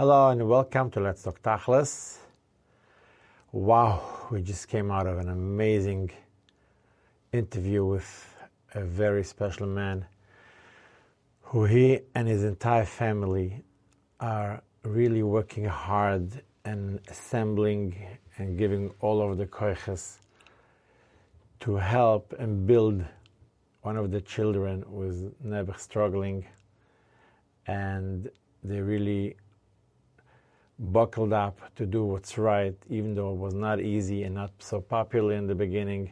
Hello and welcome to Let's Talk Tachlis. Wow, we just came out of an amazing interview with a very special man who he and his entire family are really working hard and assembling and giving all of the koiches to help and build one of the children was never struggling and they really buckled up to do what's right even though it was not easy and not so popular in the beginning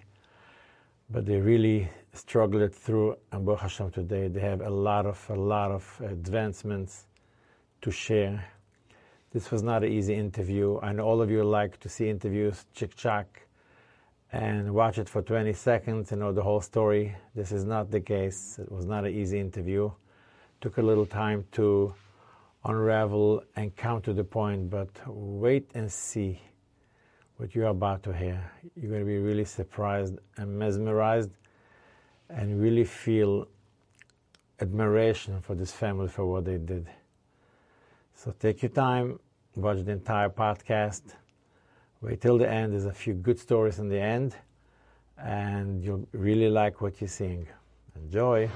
but they really struggled through and Baruch Hashem today they have a lot of a lot of advancements to share this was not an easy interview I know all of you like to see interviews chick chack and watch it for 20 seconds and know the whole story. This is not the case. It was not an easy interview. Took a little time to unravel and come to the point, but wait and see what you're about to hear. You're going to be really surprised and mesmerized and really feel admiration for this family for what they did. So take your time, watch the entire podcast Wait till the end. There's a few good stories in the end, and you'll really like what you're seeing. Enjoy.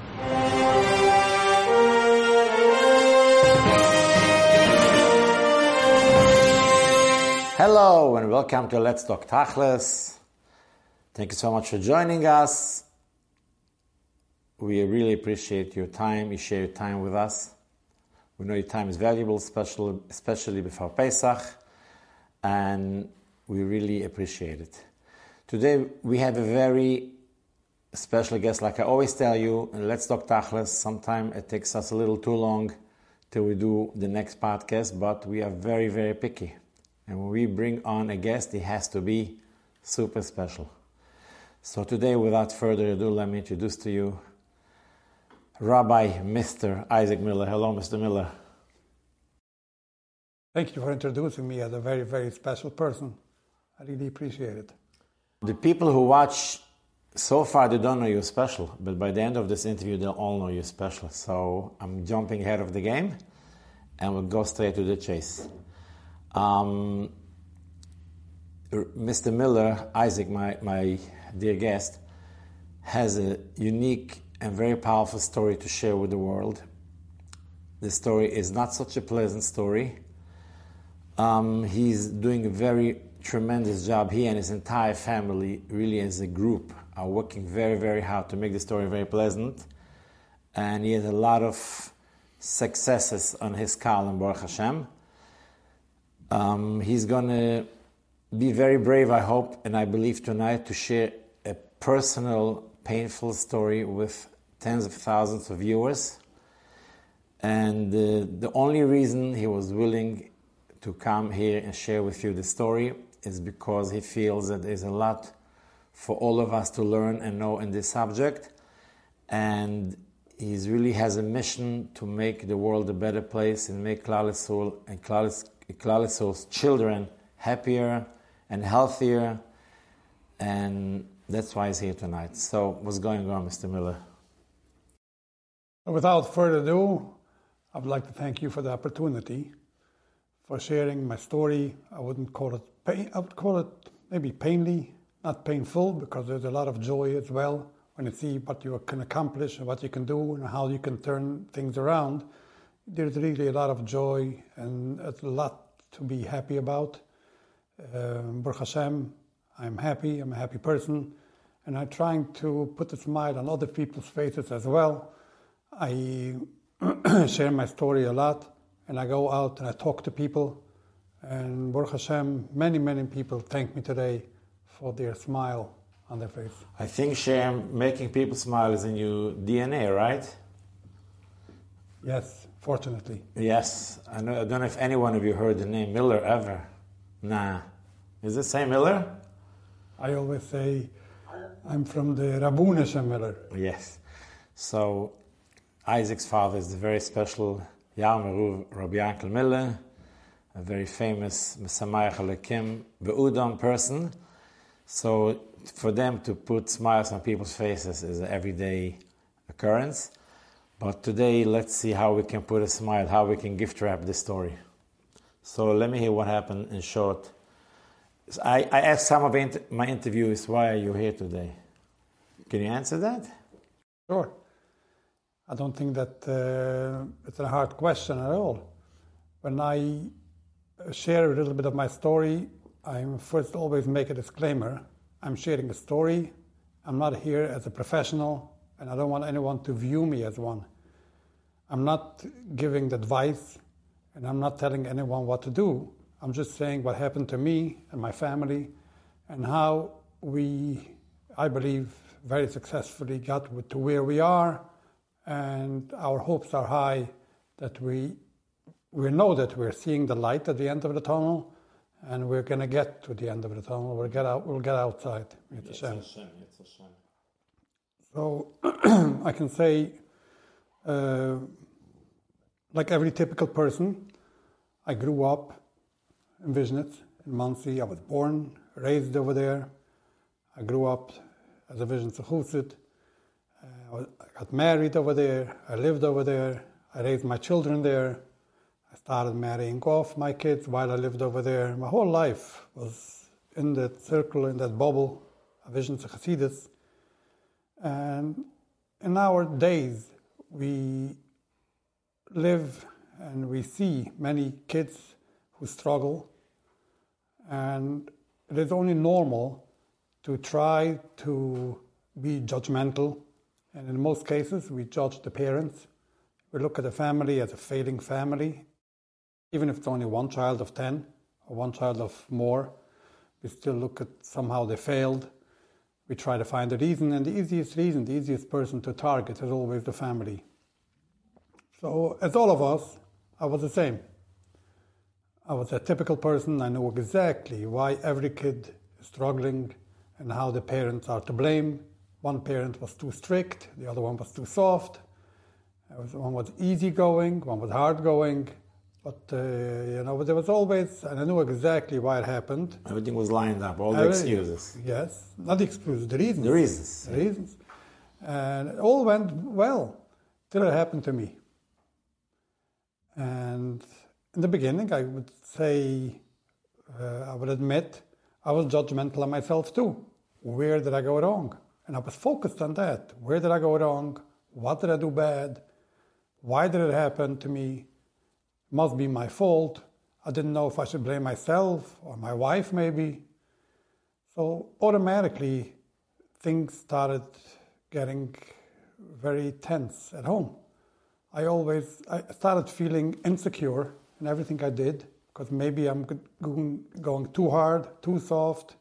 Hello and welcome to Let's Talk Tachlis. Thank you so much for joining us. We really appreciate your time. You share your time with us. We know your time is valuable, especially, especially before Pesach. And we really appreciate it. Today we have a very special guest. Like I always tell you, let's talk tachlis. Sometimes it takes us a little too long till we do the next podcast, but we are very, very picky. And when we bring on a guest, it has to be super special. So today, without further ado, let me introduce to you Rabbi Mr. Isaac Miller. Hello, Mr. Miller. Thank you for introducing me as a very, very special person. I really appreciate it. The people who watch so far, they don't know you're special, but by the end of this interview, they'll all know you're special. So I'm jumping ahead of the game, and we'll go straight to the chase. Um, Mr. Miller, Isaac, my, my dear guest, has a unique and very powerful story to share with the world. The story is not such a pleasant story. Um, he's doing a very tremendous job. He and his entire family, really as a group, are working very, very hard to make the story very pleasant. And he has a lot of successes on his column, Baruch Hashem. Um, he's going to be very brave, I hope, and I believe tonight to share a personal, painful story with tens of thousands of viewers. And uh, the only reason he was willing to come here and share with you the story is because he feels that there's a lot for all of us to learn and know in this subject. And he really has a mission to make the world a better place and make Klal and Klal children happier and healthier. And that's why he's here tonight. So, what's going on, Mr. Miller? Without further ado, I would like to thank you for the opportunity for sharing my story. I wouldn't call it pain, I would call it maybe painly, not painful, because there's a lot of joy as well when you see what you can accomplish and what you can do and how you can turn things around. There's really a lot of joy and a lot to be happy about. Um, Baruch Hashem, I'm happy, I'm a happy person, and I'm trying to put a smile on other people's faces as well. I share my story a lot, and I go out and I talk to people and Baruch Hashem, many, many people thank me today for their smile on their face. I think, Shem, making people smile is in your DNA, right? Yes, fortunately. Yes. I, know, I don't know if any one of you heard the name Miller ever. Nah. Is it Sam Miller? I always say I'm from the Rabunische Miller. Yes. So Isaac's father is the very special Yalmer Rabbi Yankel Miller a very famous Mesamayach Alekim Be'udam person. So for them to put smiles on people's faces is an everyday occurrence. But today, let's see how we can put a smile, how we can gift wrap this story. So let me hear what happened in short. I, I asked some of my interviewees, why are you here today? Can you answer that? Sure. I don't think that uh, it's a hard question at all. When I share a little bit of my story, I first always make a disclaimer. I'm sharing a story. I'm not here as a professional, and I don't want anyone to view me as one. I'm not giving advice, and I'm not telling anyone what to do. I'm just saying what happened to me and my family, and how we, I believe, very successfully got to where we are, and our hopes are high that we we know that we're seeing the light at the end of the tunnel, and we're going to get to the end of the tunnel. We'll get out. We'll get outside. It's a shame. It's a shame. So I can say, uh, like every typical person, I grew up in Vizhnitz, in Monsey. I was born, raised over there. I grew up as a Vizhnitz Chusid. Uh, I got married over there. I lived over there. I raised my children there. Started marrying off my kids while I lived over there. My whole life was in that circle, in that bubble a vision Vizhnitz Hasidus. And in our days, we live and we see many kids who struggle, and it is only normal to try to be judgmental. And in most cases, we judge the parents. We look at the family as a failing family even if it's only one child of 10 or one child of more, we still look at somehow they failed. We try to find the reason, and the easiest reason, the easiest person to target is always the family. So, as all of us, I was the same. I was a typical person. I knew exactly why every kid is struggling and how the parents are to blame. One parent was too strict, the other one was too soft. One was easygoing, one was hardgoing. But, uh, you know, there was always, and I knew exactly why it happened. Everything was lined up, all the excuses. Yes, not the excuses, the reasons. The reasons. The reasons. And it all went well till it happened to me. And in the beginning, I would say, uh, I would admit, I was judgmental of myself too. Where did I go wrong? And I was focused on that. Where did I go wrong? What did I do bad? Why did it happen to me? Must be my fault. I didn't know if I should blame myself or my wife, maybe. So automatically, things started getting very tense at home. I always I started feeling insecure in everything I did because maybe I'm going, too hard, too soft.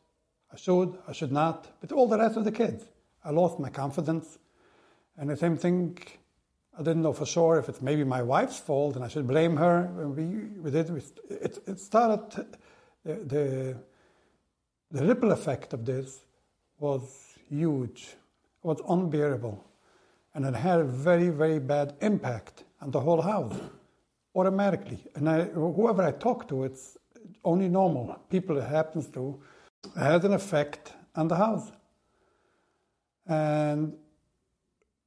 I should, I should not. But all the rest of the kids, I lost my confidence. And the same thing I didn't know for sure if it's maybe my wife's fault and I should blame her. We, we did, we, it, it started, the, the, the ripple effect of this was huge. It was unbearable. And it had a very, very bad impact on the whole house automatically. And I, whoever I talk to, it's only normal people it happens to, it has an effect on the house. And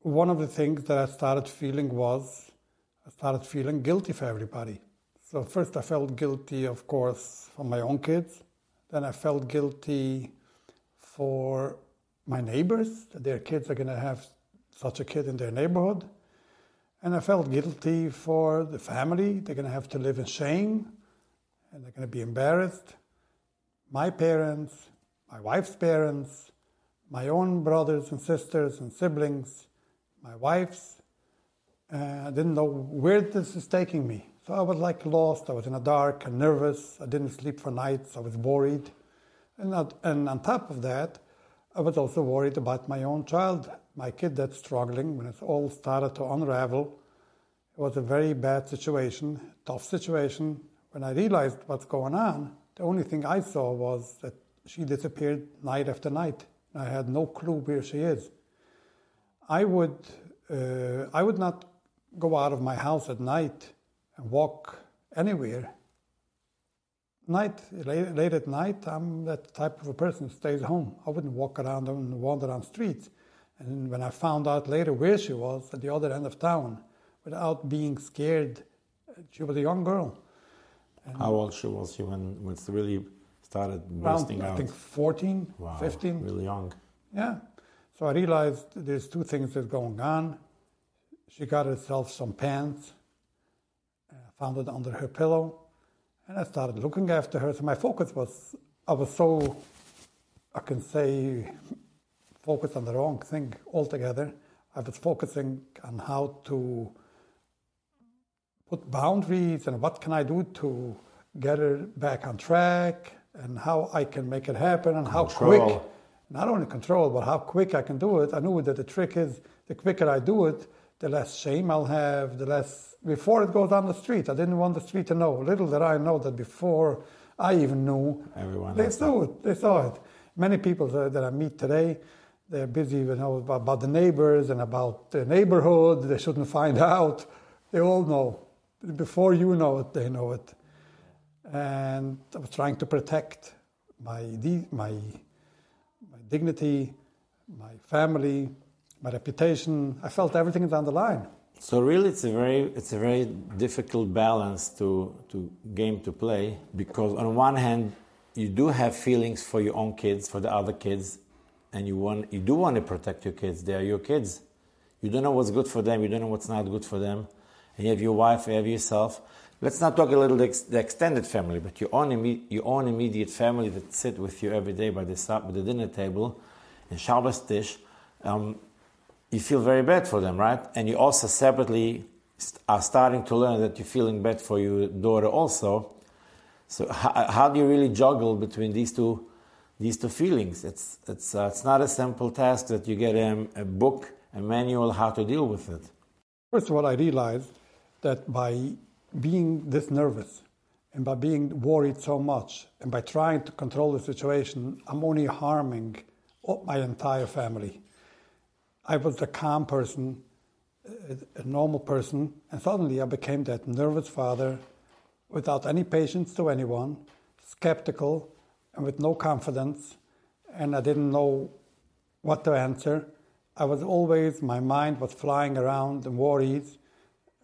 one of the things that I started feeling was I started feeling guilty for everybody. So first I felt guilty, of course, for my own kids. Then I felt guilty for my neighbors, that their kids are going to have such a kid in their neighborhood. And I felt guilty for the family. They're going to have to live in shame and they're going to be embarrassed. My parents, my wife's parents, my own brothers and sisters and siblings, my wife's. Uh, I didn't know where this is taking me. So I was like lost. I was in the dark and nervous. I didn't sleep for nights. I was worried. And, not, and on top of that, I was also worried about my own child, my kid that's struggling. When it all started to unravel, it was a very bad situation, tough situation. When I realized what's going on, the only thing I saw was that she disappeared night after night. I had no clue where she is. I would, uh, I would not go out of my house at night and walk anywhere. Night, late, late at night, I'm that type of a person who stays home. I wouldn't walk around and wander on streets. And when I found out later where she was, at the other end of town, without being scared, she was a young girl. How old she was she when, when it really started Around, bursting I think 14, wow, 15. Really young. Yeah. So I realized there's two things that are going on. She got herself some pants, uh, found it under her pillow, and I started looking after her. So my focus was, I was so, I can say, focused on the wrong thing altogether. I was focusing on how to put boundaries and what can I do to get her back on track and how I can make it happen and how quick. Not only control, but how quick I can do it. I knew that the trick is the quicker I do it, the less shame I'll have, the less before it goes on the street. I didn't want the street to know. Little did I know that before I even knew, Everyone they saw it. They saw it. Many people that I meet today, they're busy you know, about, about the neighbors and about the neighborhood. They shouldn't find out. They all know. Before you know it, they know it. And I was trying to protect my my dignity, my family, my reputation. I felt everything on the line. So really, it's a very it's a very difficult balance to to game to play because on one hand, you do have feelings for your own kids, for the other kids, and you want you do want to protect your kids. They are your kids. You don't know what's good for them. You don't know what's not good for them. And you have your wife, you have yourself. Let's not talk a little the, ex- the extended family, but your own imme- your own immediate family that sit with you every day by the by the dinner table, in Shabbos tish. Um, you feel very bad for them, right? And you also separately st- are starting to learn that you're feeling bad for your daughter also. So how, how do you really juggle between these two these two feelings? It's it's uh, it's not a simple task that you get a, a book, a manual how to deal with it. First of all, I realized that by being this nervous and by being worried so much and by trying to control the situation, I'm only harming oh, my entire family. I was a calm person, a- a normal person, and suddenly I became that nervous father without any patience to anyone, skeptical, and with no confidence, and I didn't know what to answer. I was always, my mind was flying around and worried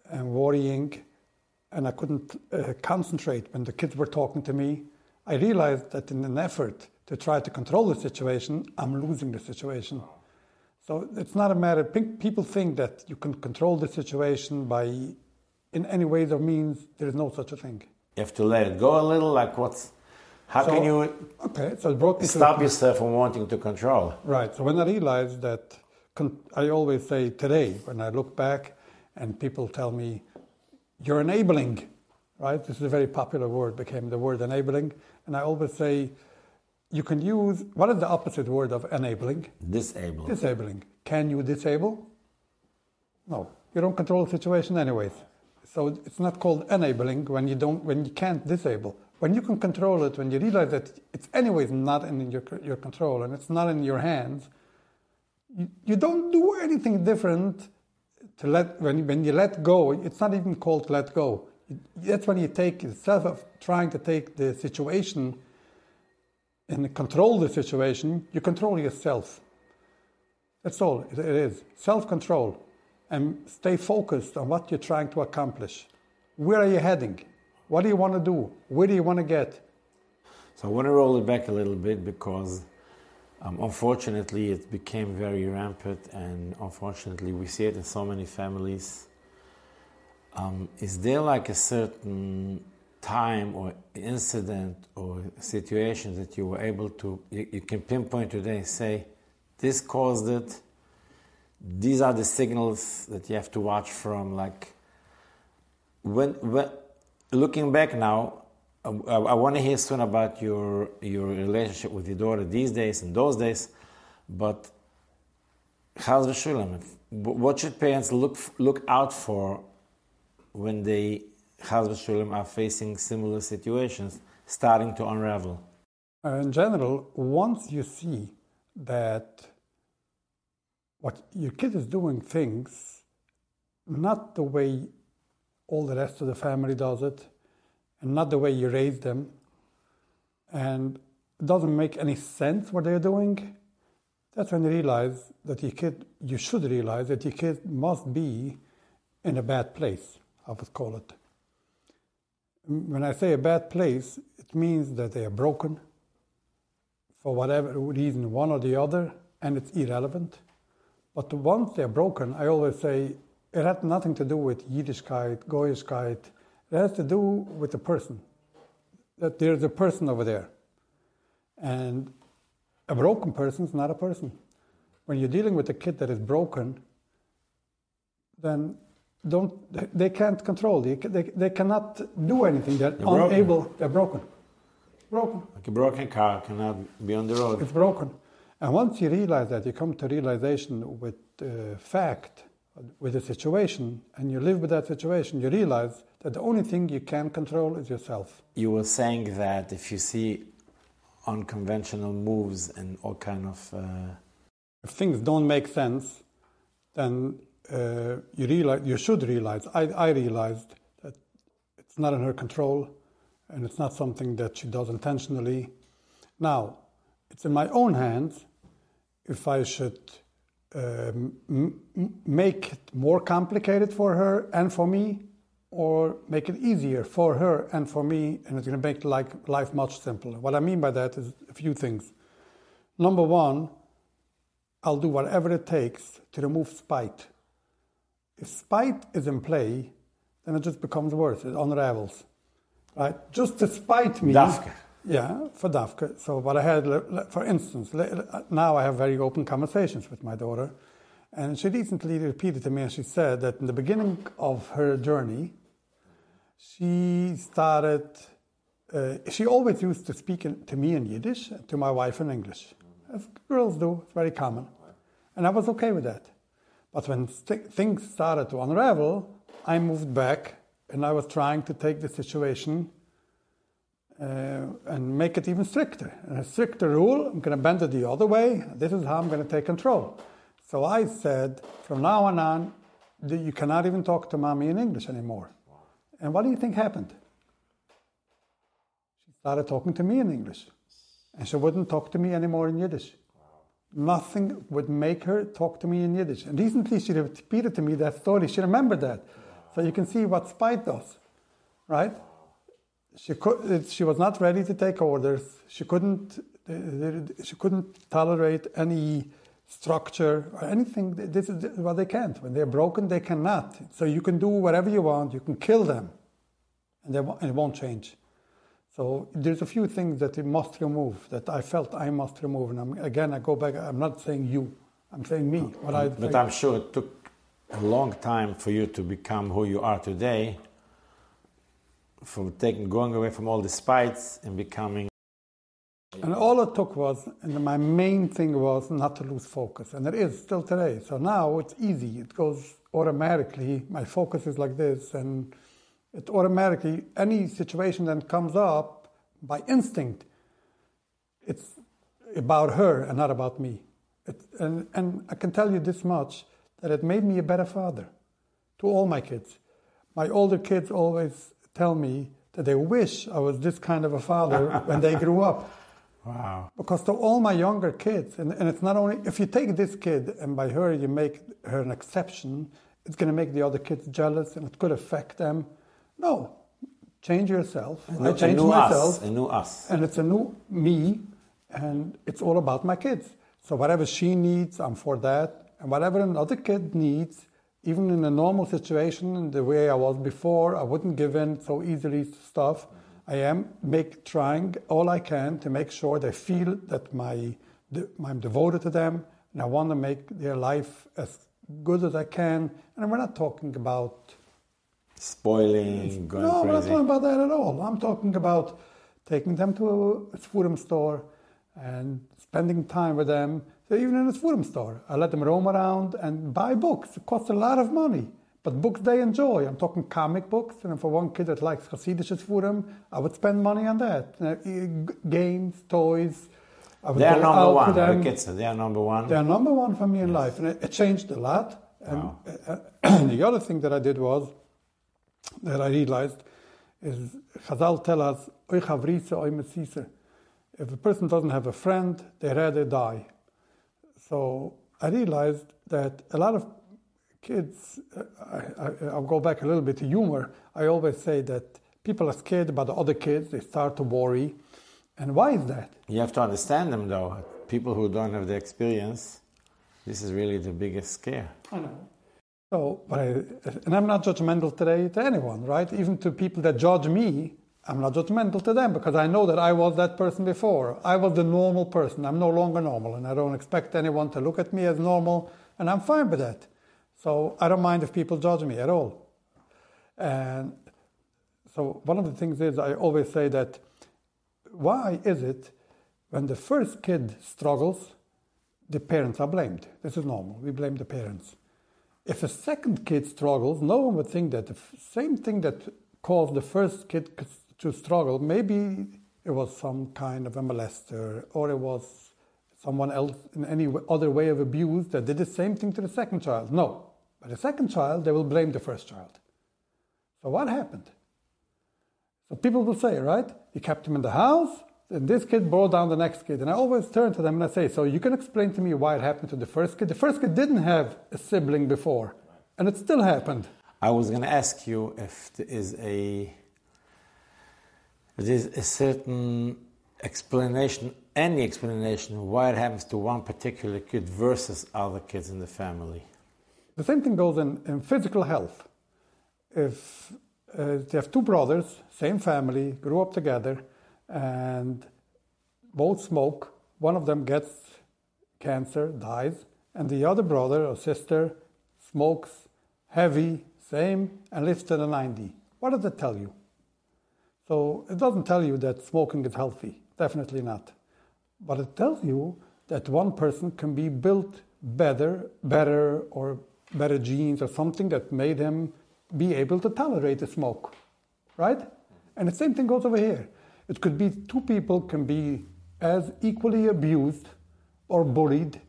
and worrying, and I couldn't uh, concentrate when the kids were talking to me. I realized that in an effort to try to control the situation, I'm losing the situation. So it's not a matter, people think that you can control the situation by, in any ways or means, there is no such a thing. You have to let it go a little. Like what's how So- can you Okay, so it brought me to stop yourself from wanting to control? Right. So when I realized that, I always say today, when I look back and people tell me, you're enabling, right? This is a very popular word, became the word enabling. And I always say, you can use, what is the opposite word of enabling? Disable. Disabling. Can you disable? No. You don't control the situation anyways. So it's not called enabling when you don't when you can't disable. When you can control it, when you realize that it's anyways not in your your control and it's not in your hands, you, you don't do anything different to let when when you let go. It's not even called let go. That's when you take instead of trying to take the situation and control the situation, you control yourself. That's all it is. Self control. And stay focused on what you're trying to accomplish. Where are you heading? What do you want to do? Where do you want to get? So I want to roll it back a little bit because um, unfortunately it became very rampant, and unfortunately we see it in so many families. Um, is there like a certain time or incident or situation that you were able to you, you can pinpoint today and say this caused it? These are the signals that you have to watch from. Like when, when looking back now, I, I want to hear soon about your your relationship with your daughter these days and those days, but how's the shulam? What should parents look look out for when they how's the shulam are facing similar situations starting to unravel? Uh, in general, once you see that what your kid is doing things not the way all the rest of the family does it, and not the way you raise them, and it doesn't make any sense what they're doing, that's when you realize that your kid, you should realize that your kid must be in a bad place, I would call it. When I say a bad place, it means that they are broken for whatever reason, one or the other, and it's irrelevant. But once they're broken, I always say it had nothing to do with Yiddishkeit, Goyishkeit. It has to do with the person. That there's a person over there. And a broken person is not a person. When you're dealing with a kid that is broken, then don't they can't control. They, they, they cannot do anything. They're, they're unable. Broken. They're broken. Broken. Like a broken car cannot be on the road. It's broken. And once you realize that, you come to realization with uh, fact, with a situation, and you live with that situation, you realize that the only thing you can control is yourself. You were saying that if you see unconventional moves and all kind of... Uh... If things don't make sense, then uh, you realize you should realize. I, I realized that it's not in her control, and it's not something that she does intentionally. Now, it's in my own hands if I should um, m- make it more complicated for her and for me, or make it easier for her and for me, and it's going to make like life much simpler. What I mean by that is a few things. Number one, I'll do whatever it takes to remove spite. If spite is in play, then it just becomes worse. It unravels, right? Just to spite me. Dafka. Yeah, for Dafka. So what I had, for instance, now I have very open conversations with my daughter, and she recently repeated to me, and she said that in the beginning of her journey, she started. Uh, she always used to speak in, to me in Yiddish, to my wife in English, as girls do. It's very common, and I was okay with that. But when st- things started to unravel, I moved back, and I was trying to take the situation uh, and make it even stricter. And a stricter rule, I'm going to bend it the other way. This is how I'm going to take control. So I said, from now on on, you cannot even talk to mommy in English anymore. And what do you think happened? She started talking to me in English. And she wouldn't talk to me anymore in Yiddish. Nothing would make her talk to me in Yiddish. And recently she repeated to me that story. She remembered that. So you can see what spite does, right? she could, she was not ready to take orders. She couldn't, uh, uh, she couldn't tolerate any structure or anything. This is what they can't. When they're broken, they cannot. So you can do whatever you want. You can kill them, and, they, and it won't change. So there's a few things that you must remove that I felt I must remove. And I'm, again, I go back. I'm not saying you. I'm saying me. What I but I'm sure it took a long time for you to become who you are today from taking going away from all the spites and becoming and all it took was and my main thing was not to lose focus. And it is still today. So now it's easy. It goes automatically. My focus is like this. And it automatically any situation that comes up by instinct it's about her and not about me. It, and, and i can tell you this much that it made me a better father to all my kids. My older kids always tell me that they wish I was this kind of a father when they grew up. Wow. Because to all my younger kids, and, and it's not only, if you take this kid and by her you make her an exception, it's going to make the other kids jealous and it could affect them. No, change yourself. A I changed myself. Us, a new us. And it's a new me, and it's all about my kids. So whatever she needs, I'm for that. And whatever another kid needs, even in a normal situation, the way I was before, I wouldn't give in so easily to stuff. I am make trying all I can to make sure they feel that my I'm devoted to them, and I want to make their life as good as I can. And we're not talking about spoiling, going no, crazy. we're not talking about that at all. I'm talking about taking them to a food store and spending time with them, So even in a forum store. I let them roam around and buy books. It costs a lot of money, but books they enjoy. I'm talking comic books, and for one kid that likes Hasidisches Forum, I would spend money on that. Uh, games, toys. they are number one. The kids, they are number one. They are number one for me in yes. life, and it, it, changed a lot. And wow. uh, the other thing that I did was that I realized is Chazal tell us, if a person doesn't have a friend, they rather die. So I realized that a lot of kids, uh, I, will go back a little bit to humor. I always say that People are scared about the other kids. They start to worry. And why is that? You have to understand them, though. People who don't have the experience, this is really the biggest scare. I know. So, but I, and I'm not judgmental today to anyone, right? Even to people that judge me, I'm not judgmental to them because I know that I was that person before. I was the normal person. I'm no longer normal, and I don't expect anyone to look at me as normal, and I'm fine with that. So I don't mind if people judge me at all. And so one of the things is I always say that why is it when the first kid struggles, the parents are blamed? This is normal. We blame the parents. If a second kid struggles, no one would think that the same thing that caused the first kid to struggle, maybe it was some kind of a molester or it was someone else in any other way of abuse that did the same thing to the second child. No. By the second child, they will blame the first child. So what happened? So people will say, right? You kept him in the house, and this kid brought down the next kid. And I always turn to them and I say, So you can explain to me why it happened to the first kid? The first kid didn't have a sibling before, and it still happened. I was going to ask you if there is a there's a certain explanation, any explanation, why it happens to one particular kid versus other kids in the family. The same thing goes in, in physical health. If uh, they have two brothers, same family, grew up together, and both smoke. One of them gets cancer, dies, and the other brother or sister smokes heavy, same, and lives to the 90. What does it tell you? So it doesn't tell you that smoking is healthy, definitely not. But it tells you that one person can be built better, better, or better genes or something that made him be able to tolerate the smoke, right? Mm-hmm. And the same thing goes over here. It could be two people can be as equally abused or bullied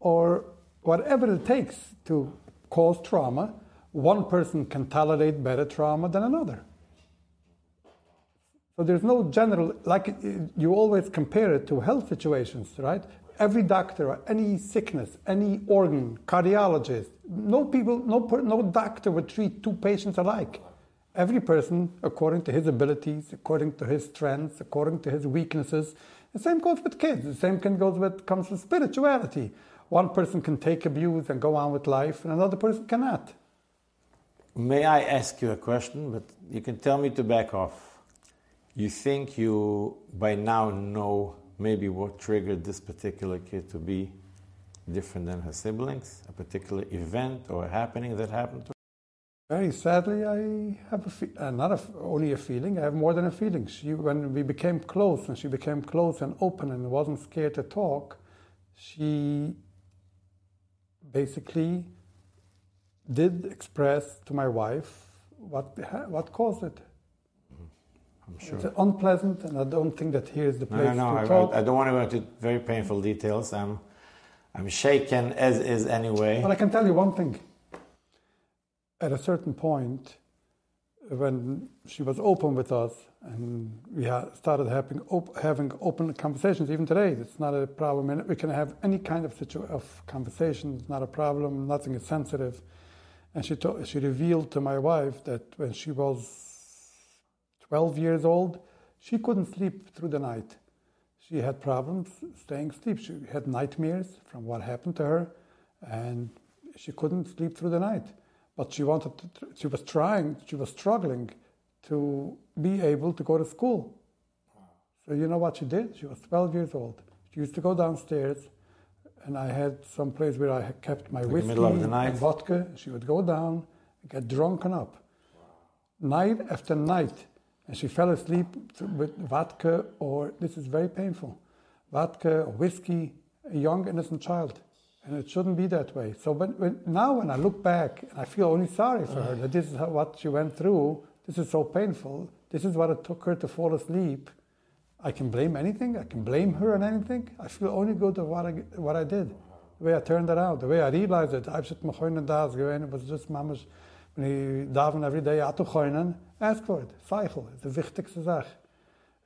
or whatever it takes to cause trauma. One person can tolerate better trauma than another. So there's no general, like you always compare it to health situations, right? Every doctor, any sickness, any organ, cardiologist, no people, no, no doctor would treat two patients alike. Every person, according to his abilities, according to his strengths, according to his weaknesses. The same goes with kids. The same can goes with comes with spirituality. One person can take abuse and go on with life, and another person cannot. May I ask you a question? But you can tell me to back off. You think you by now know maybe what triggered this particular kid to be different than her siblings, a particular event or a happening that happened to her? very sadly, I have a fe- uh, not only a feeling. I have more than a feeling. She, when we became close, and she became close and open, and wasn't scared to talk, she basically did express to my wife what what caused it. I'm sure. It's unpleasant, and I don't think that here is the place no, no, to I, talk. I, I don't want to go into very painful details. I'm, I'm shaken as is anyway. But I can tell you one thing at a certain point, when she was open with us and we started having, op- having open conversations, even today, it's not a problem. And we can have any kind of, situ- of conversation, it's not a problem, nothing is sensitive. And she, she revealed to my wife that when she was 12 years old, she couldn't sleep through the night. She had problems staying asleep. She had nightmares from what happened to her, and she couldn't sleep through the night but she wanted to, she was trying, she was struggling to be able to go to school. So you know what she did? She was 12 years old. She used to go downstairs, and I had some place where I kept my whiskey and vodka. She would go down, get drunken up, night after night, and she fell asleep with vodka or this is very painful, vodka or whiskey, a young innocent child and it shouldn't be that way. So when, when, now when I look back, I feel only sorry for her that this is how, what she went through. This is so painful. This is what it took her to fall asleep. I can blame anything. I can blame her on anything. I feel only good of what I, what I did, the way I turned it out, the way I realized it. It was just mama's he daven every day atu ask for it. It's the wichtigste Sache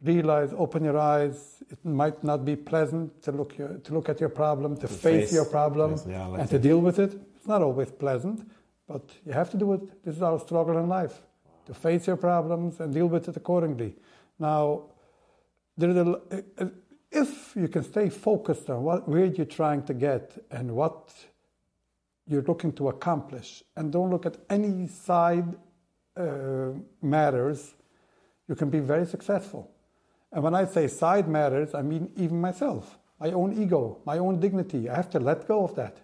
realize, open your eyes. It might not be pleasant to look, your, to look at your problem, to, to face, face, your problem, yeah, like and to deal with it. It's not always pleasant, but you have to do it. This is our struggle in life. to face your problems and deal with it accordingly. Now, there's a, uh, uh, if you can stay focused on what, where you're trying to get and what you're looking to accomplish, and don't look at any side uh, matters, you can be very successful. And when I say side matters, I mean even myself, my own ego, my own dignity. I have to let go of that.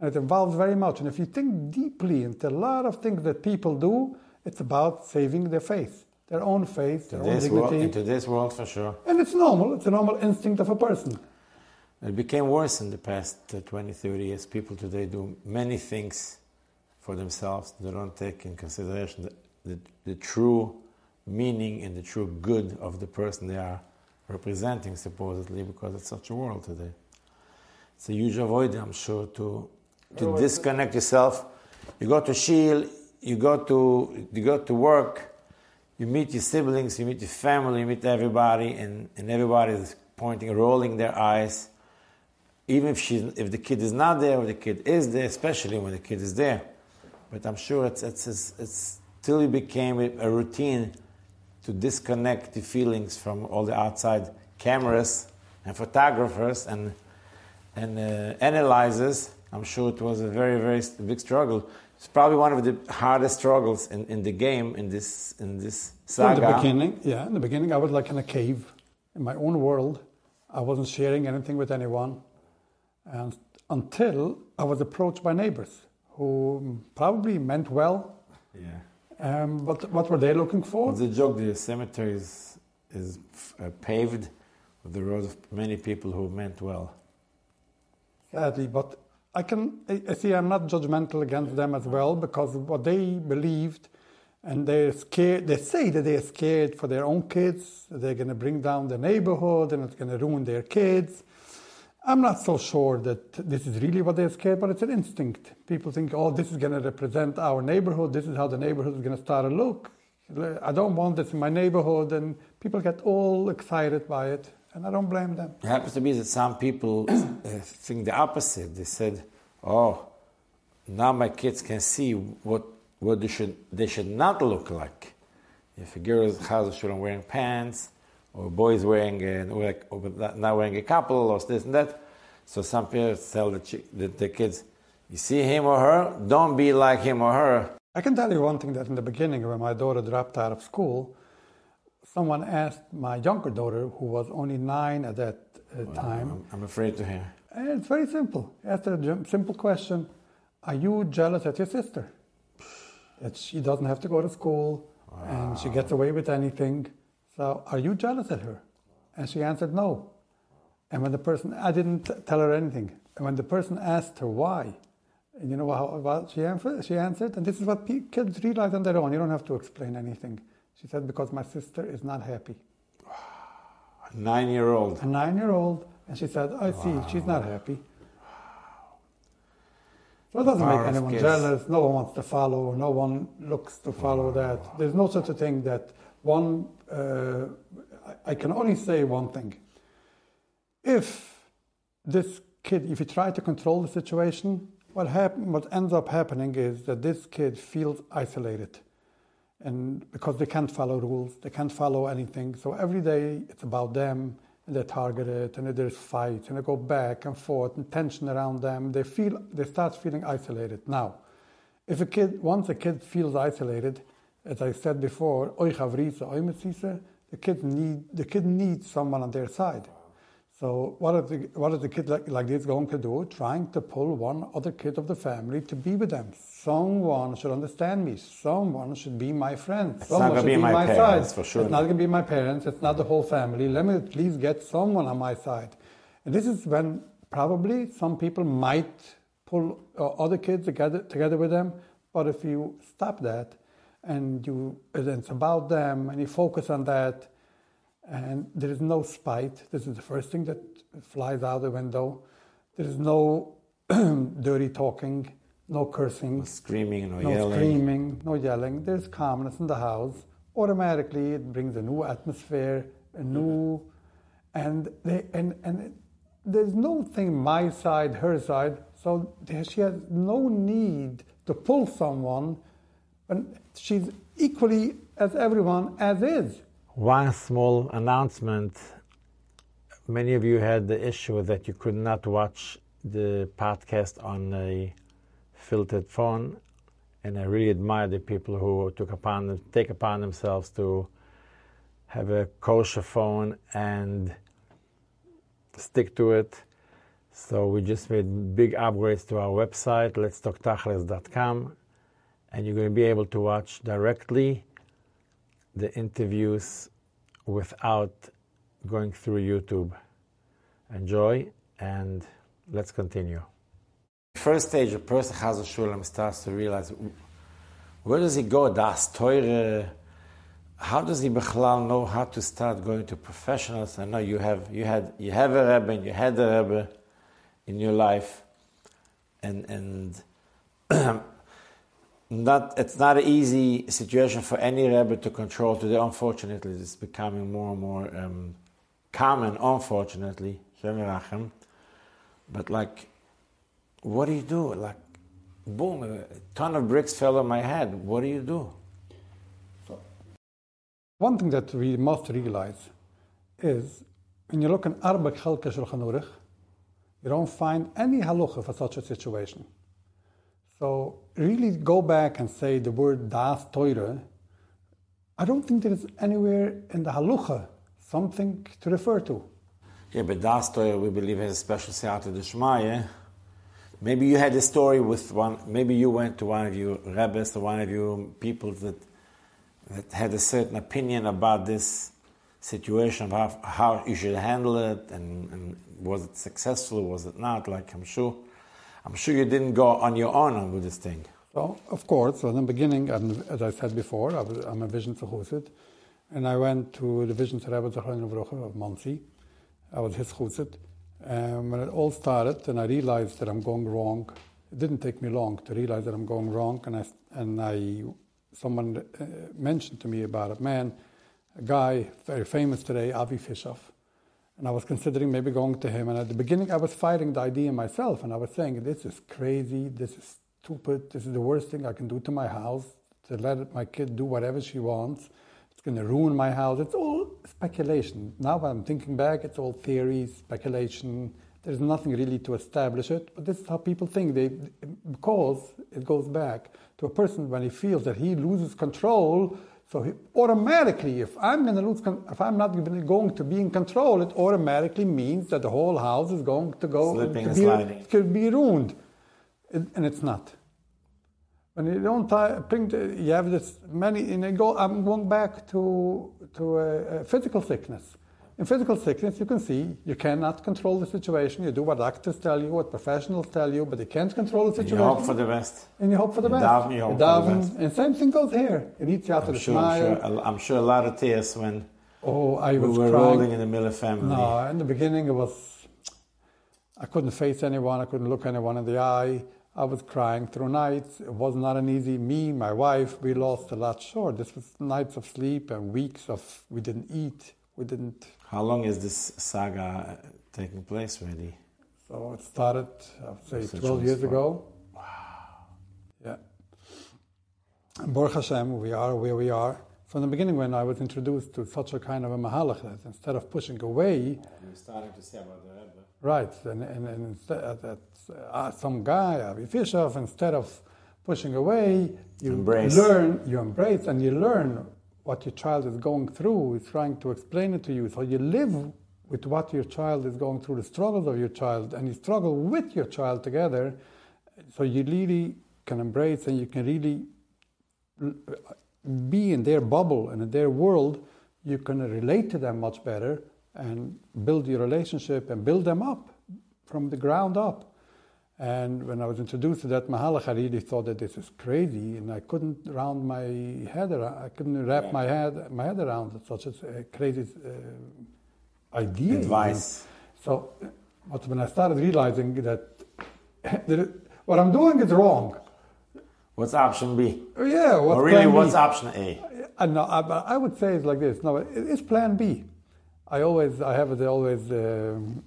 And it involves very much. And if you think deeply into a lot of things that people do, it's about saving their faith, their own faith, their own dignity. World, in today's world, for sure. And it's normal. It's a normal instinct of a person. It became worse in the past uh, 20, 30 years. People today do many things for themselves. They don't take in consideration the, the, the true meaning and the true good of the person they are representing, supposedly, because it's such a world today. It's a huge avoid, I'm sure, to to disconnect yourself. You go to shul, you go to you go to work, you meet your siblings, you meet your family, you meet everybody, and, and everybody is pointing, rolling their eyes. Even if she, if the kid is not there, or the kid is there, especially when the kid is there. But I'm sure it's it's it's, it's till it became a routine to disconnect the feelings from all the outside cameras and photographers and and uh, analyzers I'm sure it was a very, very big struggle. It's probably one of the hardest struggles in, in the game in this in this saga. In the beginning, yeah, in the beginning, I was like in a cave in my own world. I wasn't sharing anything with anyone, and until I was approached by neighbors who probably meant well. Yeah. Um, but what were they looking for? The joke: the cemetery is is uh, paved with the roads of many people who meant well. Sadly, but I can I see I'm not judgmental against them as well because what they believed and they're scared they say that they're scared for their own kids they're going to bring down the neighborhood and it's going to ruin their kids i'm not so sure that this is really what they're scared but it's an instinct people think oh this is going to represent our neighborhood this is how the neighborhood is going to start to look i don't want this in my neighborhood and people get all excited by it and I don't blame them. It happens to be that some people uh, think the opposite. They said, "Oh, now my kids can see what what they should they should not look like. If a house shouldn't wearing pants, or boys wearing a, not wearing a kapel, or this and that." So some parents tell the, the, the kids, "You see him or her, don't be like him or her." I can tell you one thing that in the beginning, when my daughter dropped out of school, someone asked my younger daughter, who was only nine at that uh, well, time. I'm, I'm, afraid to hear. And it's very simple. Asked a simple question: Are you jealous at your sister? That she doesn't have to go to school wow. and she gets away with anything. So, are you jealous at her? And she answered no. And when the person, I didn't tell her anything. And when the person asked her why, and you know how well she answered, she answered, and this is what kids realize on their own. You don't have to explain anything. She said, because my sister is not happy. A nine year old. A nine year old. And she said, I see, she's not happy. So it doesn't make anyone jealous. No one wants to follow. No one looks to follow that. There's no such a thing that one, uh, I can only say one thing. If this kid, if you try to control the situation, what, happen, what ends up happening is that this kid feels isolated and because they can't follow rules, they can't follow anything. So every day it's about them, and they're targeted, and there's fights, and they go back and forth, and tension around them. They feel they start feeling isolated. Now, if a kid once a kid feels isolated, as I said before, the kid need the kid needs someone on their side. So what is the, what is the kid like, like this going to do? Trying to pull one other kid of the family to be with them. Someone should understand me. Someone should be my friend. It's Someone not to be my, my parents, side. for sure. It's not going to be my parents. It's not the whole family. Let me at least get someone on my side. And this is when probably some people might pull uh, other kids together, together with them. But if you stop that and you, it's about them and you focus on that, and there is no spite. This is the first thing that flies out the window. There is no dirty talking, no cursing, no screaming, no, no yelling. screaming, no yelling. There's calmness in the house. Automatically, it brings a new atmosphere, a new, and they and and there's no thing my side, her side. So she has no need to pull someone And she's equally as everyone as is. One small announcement. Many of you had the issue that you could not watch the podcast on a filtered phone, and I really admire the people who took upon take upon themselves to have a kosher phone and stick to it. So we just made big upgrades to our website, letstalktachlis.com, and you're going to be able to watch directly the interviews without going through YouTube. Enjoy, and let's continue. First stage, a person has a shulam starts to realize where does he go? Das teure. How does he bechlal know how to start going to professionals? I know you have you had you have a rebbe and you had a rebbe in your life, and and not it's not an easy situation for any rebbe to control today. Unfortunately, it's becoming more and more um, common. Unfortunately, but like, what do you do? Like, boom, a ton of bricks fell on my head. What do you do? One thing that we must realize is when you look in Arba Chalka Shulchan you don't find any halacha for such a situation. So really go back and say the word das Teure. I don't think there is anywhere in the halacha something to refer to. Yeah, but das Teure we believe has a special siyata d'shmaya. Maybe you had a story with one. Maybe you went to one of your rabbis or one of your people that that had a certain opinion about this situation, how, how you should handle it, and, and was it successful, was it not? Like I'm sure, I'm sure you didn't go on your own with this thing. So of course, so in the beginning, as I said before, I I'm a Vizhnitz chusid, and I went to the Vizhnitz Rebbe of Monsey. I was his chusid. And when it all started, and I realized that I'm going wrong, it didn't take me long to realize that I'm going wrong, and I and I someone uh, mentioned to me about a man, a guy very famous today, Avi Fishoff. And I was considering maybe going to him. And at the beginning, I was fighting the idea myself. And I was saying, this is crazy. This is stupid. This is the worst thing I can do to my house, to let my kid do whatever she wants. It's going to ruin my house. It's all speculation. Now when I'm thinking back, it's all theory, speculation. There's nothing really to establish it. But this is how people think. They, because it goes back to a person when he feels that he loses control. So he, automatically, if I'm lose, if I'm not going to be in control, it automatically means that the whole house is going to go Slipping and be, sliding. It could be ruined, it, and it's not. When you don't bring, you have this many. And I go, I'm going back to to a, a physical sickness. In physical sickness, you can see you cannot control the situation. You do what doctors tell you, what professionals tell you, but you can't control the situation. And You hope for the best. And you hope for the You best. daven, you hope for the best. And same thing goes here. It eats you out I'm of the sure, I'm sure, I'm sure a lot of tears when Oh, I was we were crying. rolling in the Muller family. No, in the beginning it was, I couldn't face anyone. I couldn't look anyone in the eye. I was crying through nights. It was not an easy. Me, my wife, we lost a lot. Sure, this was nights of sleep and weeks of we didn't eat. We didn't. How long is this saga uh, taking place really? So it started, I would say, Such 12 years ago. Wow. Yeah. And Baruch Hashem, we are where we are. From the beginning, when I was introduced to such a kind of a mahalach, that instead of pushing away, starting to see about the Rebbe. Right, and, and, and instead, uh, that, uh, some guy, Avi Fishoff, instead of pushing away, you Embrace. learn, you embrace, and you learn what your child is going through. is trying to explain it to you. So you live with what your child is going through, the struggles of your child, and you struggle with your child together. So you really can embrace and you can really be in their bubble and in their world. You can relate to them much better and build your relationship and build them up from the ground up. And when I was introduced to that Mahalach, I really thought that this is crazy, and I couldn't round my head around. I couldn't wrap Yeah. my head my head around such a uh, crazy uh, idea. Advice. So, but when I started realizing that, that what I'm doing is wrong. What's option B? Yeah, what's or really, what's option A? I, no, I, I would say it's like this. No, it- it's Plan B. I always, I have it always um,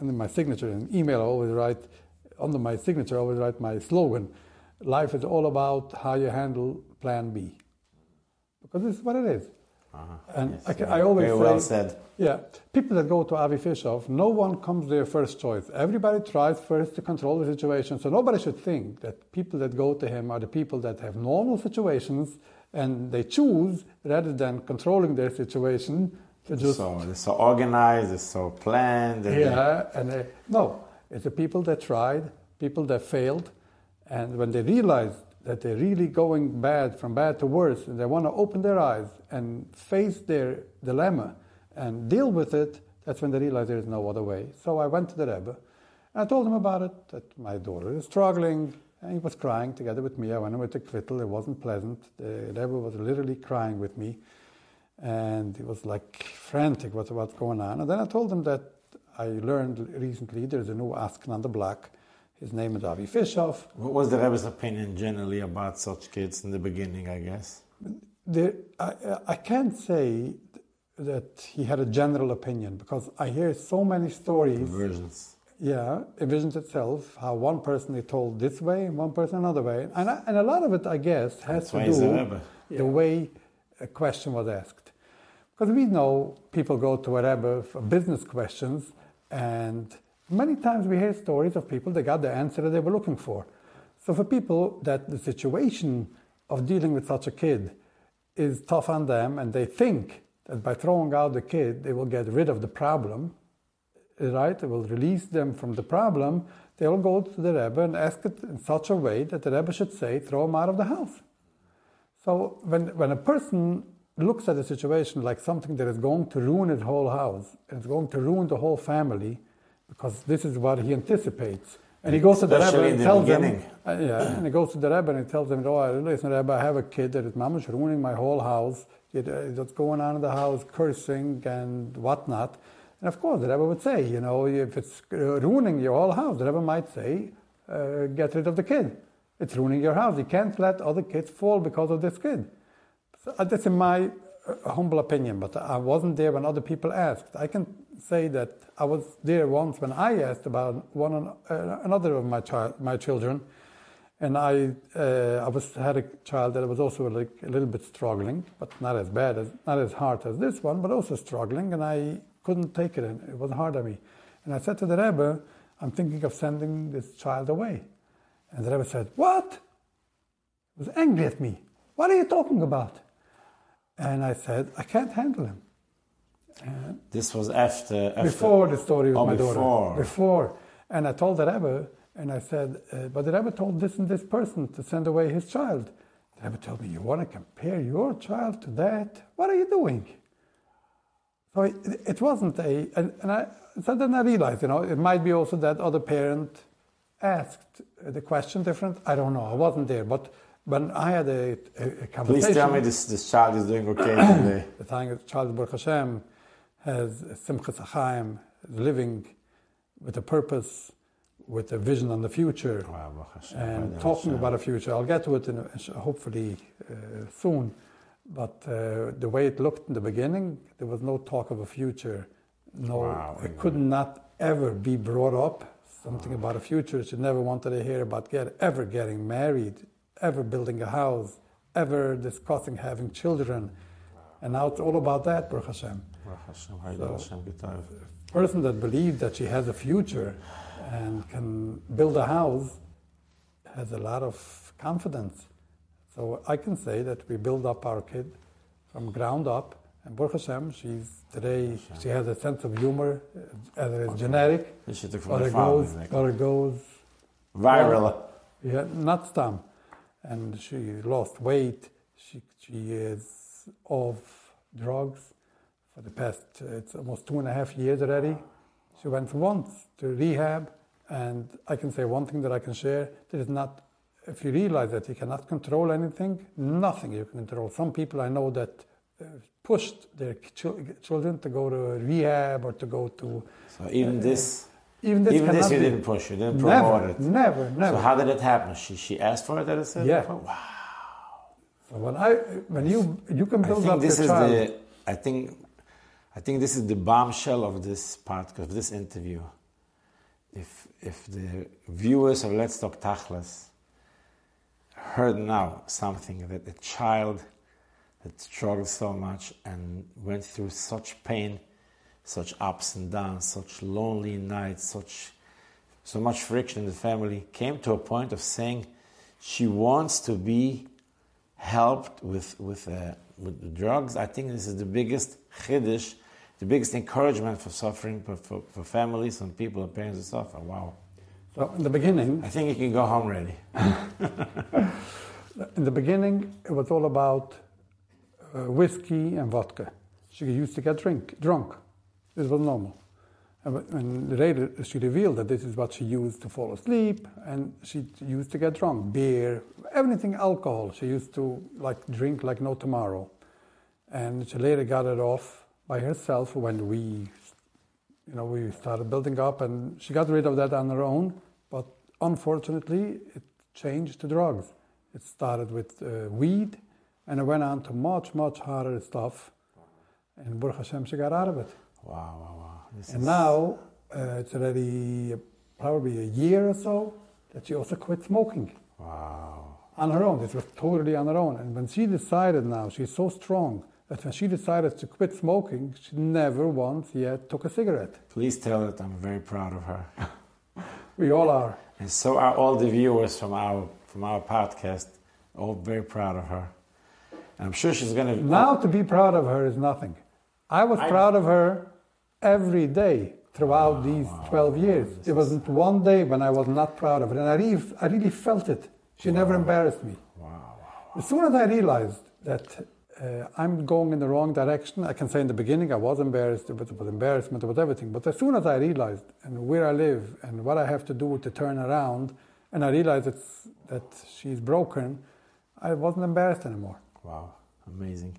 I- under my signature in email. I always write under my signature. I always write my slogan, life is all about how you handle plan B. Because this is what it is. Uh-huh. And Yes, I, ca- very- I always very say, well said. yeah, people that go to Avi Fishoff, no one comes their first choice. Everybody tries first to control the situation. So nobody should think that people that go to him are the people that have normal situations and they choose rather than controlling their situation to so they're so organized, they're so planned. and they- yeah, and they, no, it's the people that tried, people that failed, and when they realize that they're really going bad from bad to worse, and they want to open their eyes and face their dilemma and deal with it, that's when they realize there is no other way. So I went to the Rebbe, and I told him about it, that my daughter is struggling, and he was crying together with me. I went with the kvittel, it wasn't pleasant. The Rebbe was literally crying with me and he was like frantic what what's going on. And then I told him that I learned recently there's a new Asken on the block. His name is Avi Fishoff. What was the Rebbe's opinion generally about such kids in the beginning, I guess? There, I, I can't say that he had a general opinion because I hear so many stories. Versions. Yeah, Envisions itself, how one person is told this way and one person another way. And, I, and a lot of it, I guess, has That's to do Rebbe. the way a question was asked. Because we know people go to a Rebbe for business questions, and many times we hear stories of people that got the answer that they were looking for. So for people that the situation of dealing with such a kid is tough on them, and they think that by throwing out the kid, they will get rid of the problem, right? It will release them from the problem. They will go to the Rebbe and ask it in such a way that the Rebbe should say, throw him out of the house. So when, when a person looks at a situation like something that is going to ruin his whole house, and it's going to ruin the whole family, because this is what he anticipates, and he goes to the Rebbe and the tells beginning. him, uh, yeah, and he goes to the Rebbe and he tells him, oh, listen, Rebbe, I have a kid that is mamash ruining my whole house. It, uh, What's going on in the house, cursing and whatnot. And of course, the Rebbe would say, you know, if it's uh, ruining your whole house, the Rebbe might say, uh, get rid of the kid. It's ruining your house. You can't let other kids fall because of this kid. Uh, that's in my uh, humble opinion, but I wasn't there when other people asked. I can say that I was there once when I asked about one uh, another of my child, my children, and I uh, I was had a child that was also like a little bit struggling, but not as bad as not as hard as this one, but also struggling, and I couldn't take it, and it was hard on me. And I said to the Rebbe, "I'm thinking of sending this child away," and the Rebbe said, "What?" He was angry at me. What are you talking about? And I said, I can't handle him. And This was after. after before the story with Oh, my before. daughter. Before. And I told the Rebbe, and I said, uh, but the Rebbe told this and this person to send away his child. The Rebbe told me, you want to compare your child to that? What are you doing? So it, it wasn't a, and, and I, so then I realized, you know, it might be also that other parent asked the question different. I don't know. I wasn't there. But when I had a, a, a conversation. Please tell me this, this child is doing okay today. The time child Baruch Hashem has Simchas Achaim, living with a purpose, with a vision on the future, Wow, Baruch Hashem, and talking about a future. I'll get to it in hopefully uh, soon. But uh, the way it looked in the beginning, there was no talk of a future. No, Wow, it could not ever be brought up. Something about a future. She never wanted to hear about get, ever getting married, ever building a house, ever discussing having children. And now it's all about that, Baruch Hashem. Baruch Hashem, Hashem, Gitov. person that believes that she has a future and can build a house has a lot of confidence. So I can say that we build up our kid from ground up. And Baruch Hashem, she's today, she has a sense of humor, either it's genetic, This shit took or it goes, or it goes Viral. yeah, not stam. And she lost weight. She, she is off drugs for the past, uh, it's almost two and a half years already. She went once to rehab. And I can say one thing that I can share there is not, if you realize that you cannot control anything, nothing you can control. Some people I know that uh, pushed their chil- children to go to rehab or to go to. So even this, Even this, even this you be- didn't push, you didn't promote Never, it. never, never. So how did it happen? She she asked for it at a certain Yeah. point? Wow. When I, when you, you can build I think up this is child. the I think I think this is the bombshell of this podcast, of this interview. If if the viewers of Let's Talk Tachlas heard now something that a child that struggled so much and went through such pain, such ups and downs, such lonely nights, such so much friction in the family, came to a point of saying she wants to be helped with with uh, with drugs. I think this is the biggest chiddush, the biggest encouragement for suffering for, for, for families and people and parents who suffer. Wow. So in the beginning, I think you can go home ready. in the beginning, it was all about uh, whiskey and vodka. She used to get drink drunk. This was normal. And later she revealed that this is what she used to fall asleep, and she used to get drunk. Beer, everything alcohol. She used to like drink like no tomorrow, and she later got it off by herself when we, you know, we started building up, and she got rid of that on her own. But unfortunately, it changed to drugs. It started with uh, weed, and it went on to much much harder stuff. And Baruch Hashem, she got out of it. Wow, wow, wow. This And is- now uh, it's already probably a year or so that she also quit smoking Wow. on her own. This was totally on her own. And when she decided now, she's so strong that when she decided to quit smoking, she never once yet took a cigarette. Please tell her that I'm very proud of her. We all are. And so are all the viewers from our from our podcast. All very proud of her. And I'm sure she's gonna Now to be proud of her is nothing. I was I- proud of her every day throughout these 12 years. It wasn't one day when I was not proud of her. And I really, I really felt it. She never embarrassed me. Wow. As soon as I realized that uh, I'm going in the wrong direction, I can say in the beginning I was embarrassed, it was, it was embarrassment, it was everything. But as soon as I realized and where I live and what I have to do to turn around, and I realized it's, that she's broken, I wasn't embarrassed anymore. Wow. Amazing.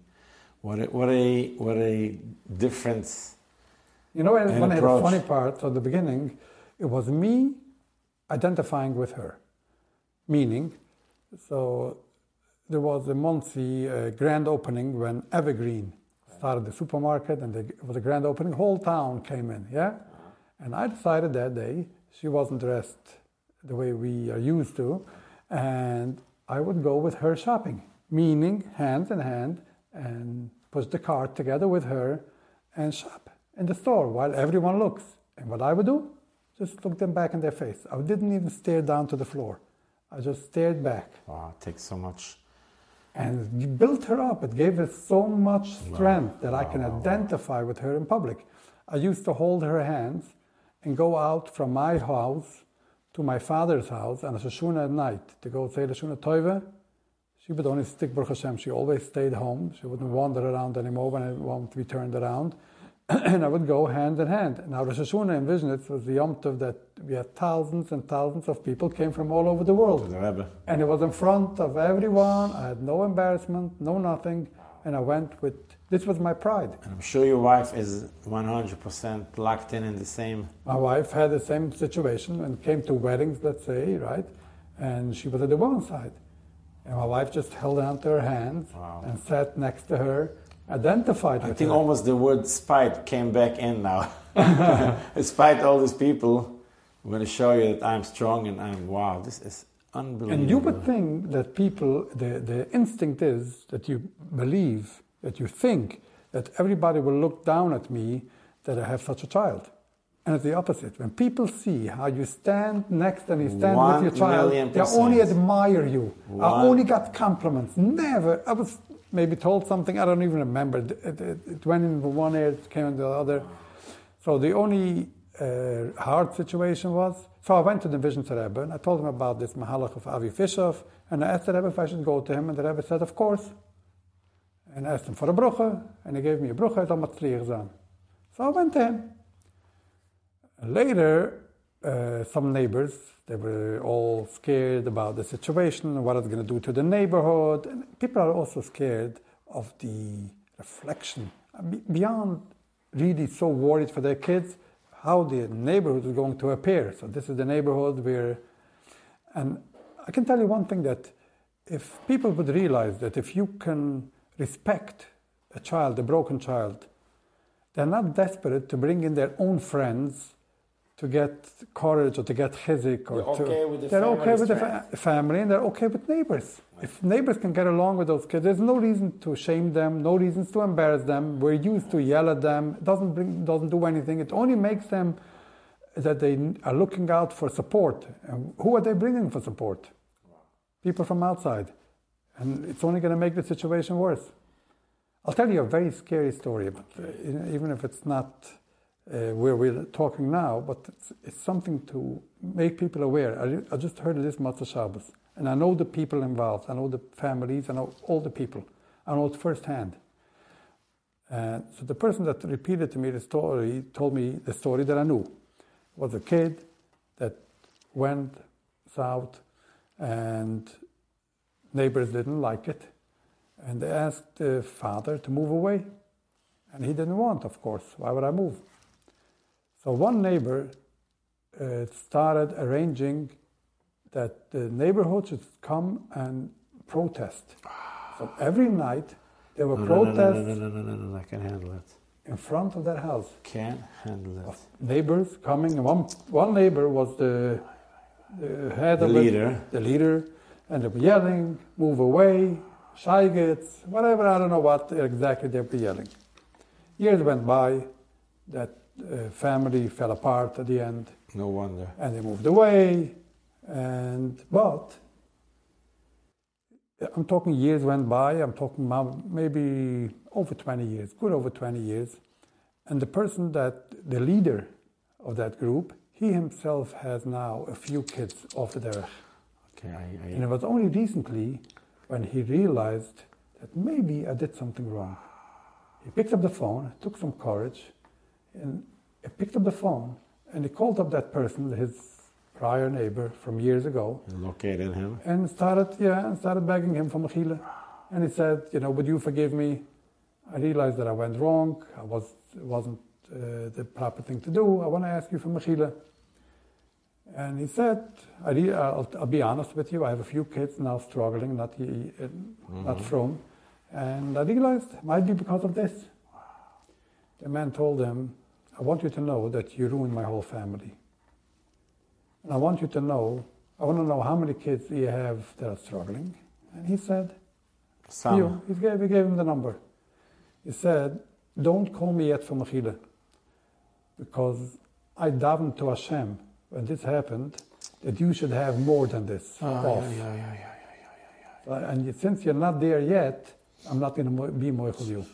What a what a what a difference. You know, and And one of the funny part at the beginning, it was me identifying with her. Meaning, so there was a Monsey uh, grand opening when Evergreen started the supermarket, and they, it was a grand opening. Whole town came in, yeah. And I decided that day she wasn't dressed the way we are used to, and I would go with her shopping, meaning hand in hand, and push the cart together with her and shop in the store while everyone looks. And what I would do, just look them back in their face. I didn't even stare down to the floor. I just stared back Wow, it takes so much. and it built her up. It gave her so much strength that I can identify with her in public. I used to hold her hands and go out from my house to my father's house on a Shoshuna at night to go say the Shuna Toive. She would only stick Baruch Hashem. She always stayed home. She wouldn't wander around anymore when I wanted to be turned around. and I would go hand in hand. Now, Rosh Hashanah in Vizhnitz was the Yom Tov that we had thousands and thousands of people came from all over the world. The. And it was in front of everyone. I had no embarrassment, no nothing. And I went with, this was my pride. And I'm sure your wife is 100% locked in in the same. My wife had the same situation and came to weddings, let's say, right? And she was at the woman's side. And my wife just held on to her hands Wow. and sat next to her, identified I think her. almost the word spite came back in now. Despite all these people, I'm going to show you that I'm strong and I'm wow. This is unbelievable. And you would think that people, the, the instinct is that you believe, that you think that everybody will look down at me that I have such a child. And it's the opposite. When people see how you stand next and you stand One with your child, they only admire you. I only got compliments. Never. I was maybe told something, I don't even remember. It, it, it went in one ear, it came in the other. So the only uh, hard situation was, so I went to the Vizhnitzer Rebbe and I told him about this Mahalach of Avi Fishoff and I asked the Rebbe if I should go to him and the Rebbe said, of course. And I asked him for a bruche and he gave me a bruche, I thought So I went to him. Later, uh, some neighbors, they were all scared about the situation, what it's going to do to the neighborhood. And people are also scared of the reflection. Beyond really so worried for their kids, how the neighborhood is going to appear. So this is the neighborhood where, and I can tell you one thing that if people would realize that if you can respect a child, a broken child, they're not desperate to bring in their own friends to get courage or to get chizik or They're to, okay with the they're okay family with the fa- family and they're okay with neighbors. If neighbors can get along with those kids, there's no reason to shame them, no reasons to embarrass them. We're used to yell at them. It doesn't bring, doesn't do anything. It only makes them that they are looking out for support. And who are they bringing for support? People from outside, and it's only going to make the situation worse. I'll tell you a very scary story, but uh, even if it's not uh, where we're talking now, but it's, it's something to make people aware. I, I just heard of this Motzei Shabbos, and I know the people involved. I know the families. I know all the people. I know it firsthand. And so the person that repeated to me the story told me the story that I knew. it was a kid that went south, and neighbors didn't like it, and they asked the father to move away, and he didn't want, of course. Why would I move? So one neighbor uh, started arranging that the neighborhood should come and protest. So every night there were No, no, no, no, protests no, no, no, no, no, I can handle it. in front of their house. Can't handle it. Of neighbors coming. One one neighbor was the, the head The of it, leader. the leader, and they were yelling, "Move away, Scheigitz, whatever." I don't know what exactly they were yelling. Years went by. That uh, family fell apart at the end, No wonder. and they moved away. And but I'm talking years went by. I'm talking maybe over 20 years, good over 20 years. And the person that, the leader of that group, he himself has now a few kids off the derech. Okay, I, And it was only recently when he realized that maybe I did something wrong. He picked up the phone, took some courage, and he picked up the phone and he called up that person, his prior neighbor from years ago, located him. and started, yeah, and started begging him for mechila. And he said, you know, would you forgive me? I realized that I went wrong. I was, it wasn't uh, the proper thing to do. I want to ask you for mechila. And he said, I re- I'll, I'll be honest with you. I have a few kids now struggling, not, uh, not from. And I realized it might be because of this. The man told him, I want you to know that you ruined my whole family. And I want you to know, I want to know how many kids you have that are struggling. And he said, Some. you. He gave, he gave him the number. He said, don't call me yet for Mechila. Because I davened to Hashem when this happened that you should have more than this Oh, yeah, yeah, yeah, yeah, yeah, Uh, And since you're not there yet, I'm not going to be moichel you.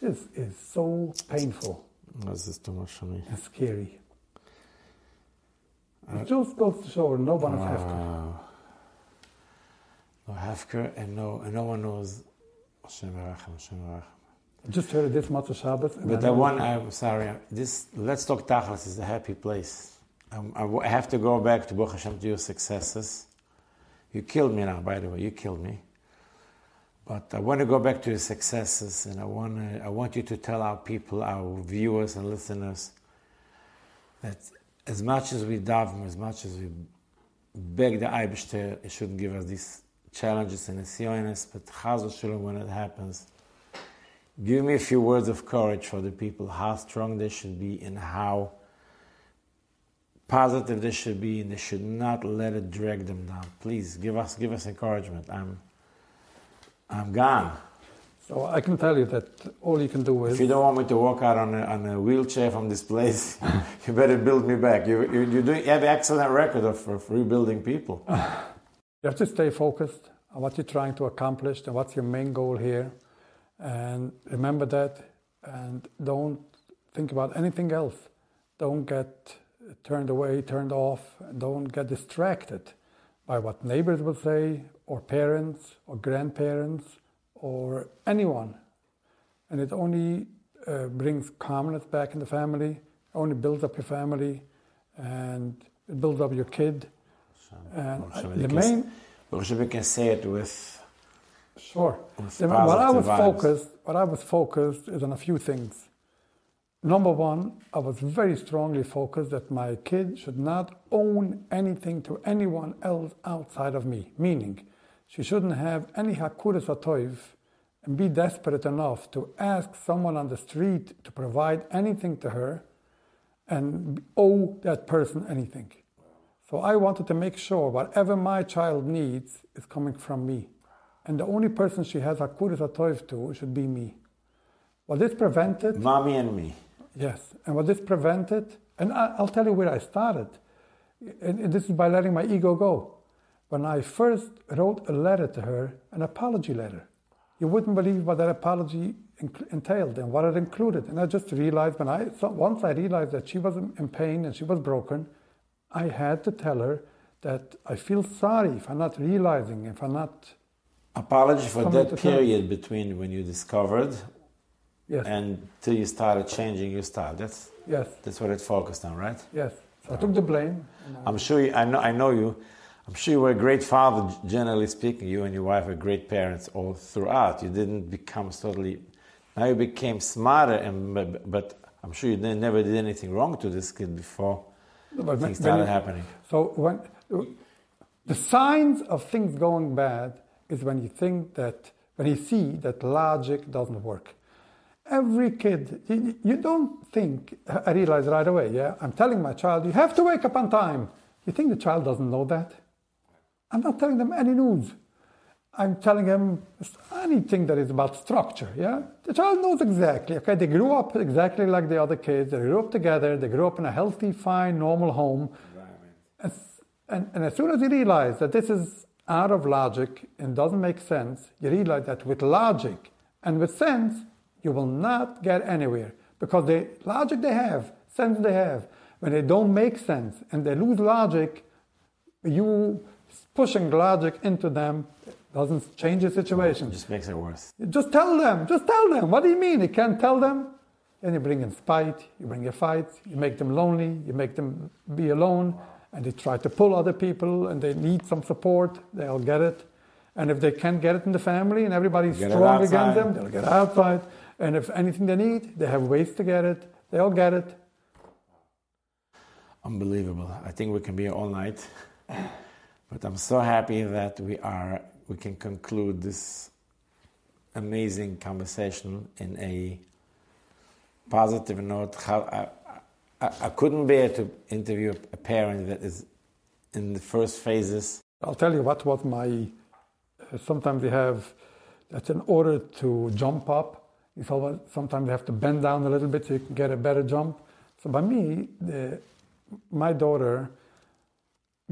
This is so painful This is too much for me. and scary. It just goes to show no one is hefker. No Hefker and no, and no one knows. Hashem Yerachem, Hashem Yerachem. I just heard this Matzah I But the one, I'm sorry, this Let's Talk Tachlis is a happy place. Um, I, w- I have to go back to Baruch Hashem to your successes. You killed me now, by the way, you killed me. But I want to go back to your successes, and I want, to, I want you to tell our people, our viewers and listeners, that as much as we daven, as much as we beg the Eibishter, it shouldn't give us these challenges and nisyonis, but chaz v'shalom, when it happens, give me a few words of courage for the people, how strong they should be and how positive they should be, and they should not let it drag them down. Please give us give us encouragement. I'm I'm gone. So I can tell you that all you can do is If you don't want me to walk out on a, on a wheelchair from this place, you better build me back. You, you, you're doing, you have an excellent record of, of rebuilding people. You have to stay focused on what you're trying to accomplish and what's your main goal here. And remember that and don't think about anything else. Don't get turned away, turned off. Don't get distracted by what neighbors will say, or parents, or grandparents, or anyone. And it only uh, brings calmness back in the family, only builds up your family, and it builds up your kid. And Baruch Hashem, the main, you can say it with, Sure. with what I was focused, what I was focused is on a few things. Number one, I was very strongly focused that my kid should not own anything to anyone else outside of me. Meaning, she shouldn't have any hakuras atoiv and be desperate enough to ask someone on the street to provide anything to her and owe that person anything. So I wanted to make sure whatever my child needs is coming from me. And the only person she has Hakuris Atoiv to should be me. What this prevented, Mommy and me. Yes, and what this prevented, and I, I'll tell you where I started. And, this is by letting my ego go. When I first wrote a letter to her, an apology letter, you wouldn't believe what that apology entailed and what it included. And I just realized when I so once I realized that she was in pain and she was broken, I had to tell her that I feel sorry if I'm not realizing, if I'm not Apology for that period between when you discovered yes, and till you started changing your style. That's yes, that's what it focused on, right? yes. So I took the blame. I'm sure you, I know I know you. I'm sure you were a great father, generally speaking. You and your wife are great parents all throughout. You didn't become totally. Now you became smarter, and but, I'm sure you never did anything wrong to this kid before But when- things when started you- happening. So when the signs of things going bad is when you think that when you see that logic doesn't work. Every kid, you, don't think. I realize right away. Yeah, I'm telling my child you have to wake up on time. You think the child doesn't know that? I'm not telling them any news. I'm telling them anything that is about structure. Yeah, the child knows exactly. Okay, they grew up exactly like the other kids. They grew up together. They grew up in a healthy, fine, normal home. And, and as soon as you realize that this is out of logic and doesn't make sense, you realize that with logic and with sense, you will not get anywhere because the logic they have, sense they have, when they don't make sense and they lose logic, you pushing logic into them doesn't change the situation. It just makes it worse. Just tell them. Just tell them. What do you mean? You can't tell them? And you bring in spite, you bring in fights, you make them lonely, you make them be alone, and they try to pull other people and they need some support, they'll get it. And if they can't get it in the family and everybody's strong against them, they'll get outside. And if anything they need, they have ways to get it, they'll get it. Unbelievable. I think we can be here all night. But I'm so happy that we are we can conclude this amazing conversation in a positive note. How I, I, I couldn't bear to interview a parent that is in the first phases. I'll tell you what was my. Uh, sometimes you have that in order to jump up, you always, sometimes you have to bend down a little bit so you can get a better jump. So by me, the, my daughter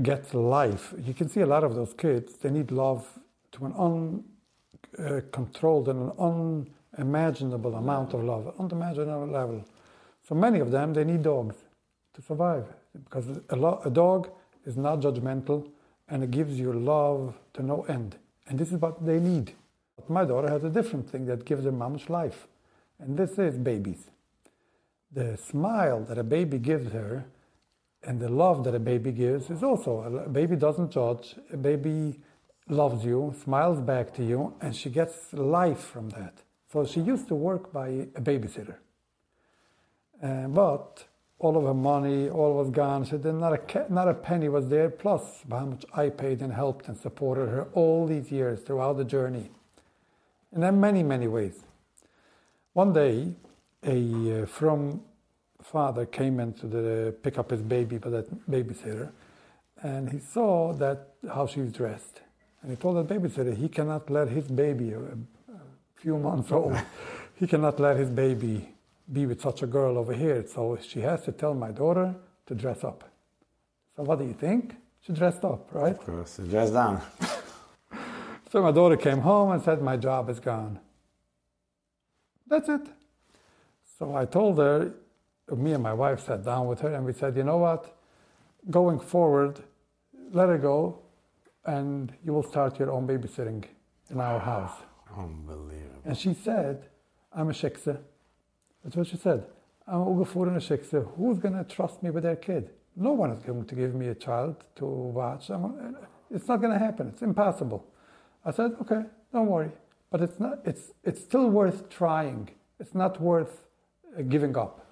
gets life. You can see a lot of those kids. They need love to an uncontrolled and an unimaginable amount of love, unimaginable level. So many of them they need dogs to survive because a, lo- a dog is not judgmental and it gives you love to no end. And this is what they need. But my daughter has a different thing that gives her mom's life, and this is babies. The smile that a baby gives her and the love that a baby gives is also a baby doesn't judge, a baby loves you, smiles back to you, and she gets life from that. So she used to work by a babysitter. Uh, but all of her money, all was gone. She did not a not a penny was there. Plus, how much I paid and helped and supported her all these years throughout the journey, in many many ways. One day, a uh, from father came in to the, pick up his baby by that babysitter, and he saw that how she's dressed, and he told the babysitter he cannot let his baby, a, a few months old, he cannot let his baby be with such a girl over here. So she has to tell my daughter to dress up. So what do you think? She dressed up, right? Of course, she dressed down. So my daughter came home and said, My job is gone. That's it. So I told her, me and my wife sat down with her and we said, You know what? Going forward, let her go and you will start your own babysitting in our house. Unbelievable. And she said, I'm a shiksa. That's what she said. I'm Ugafor and a shiksa. Who's going to trust me with their kid? No one is going to give me a child to watch. I'm- It's not going to happen. It's impossible. I said, okay, don't worry. But it's, not, it's, it's still worth trying. It's not worth uh, giving up.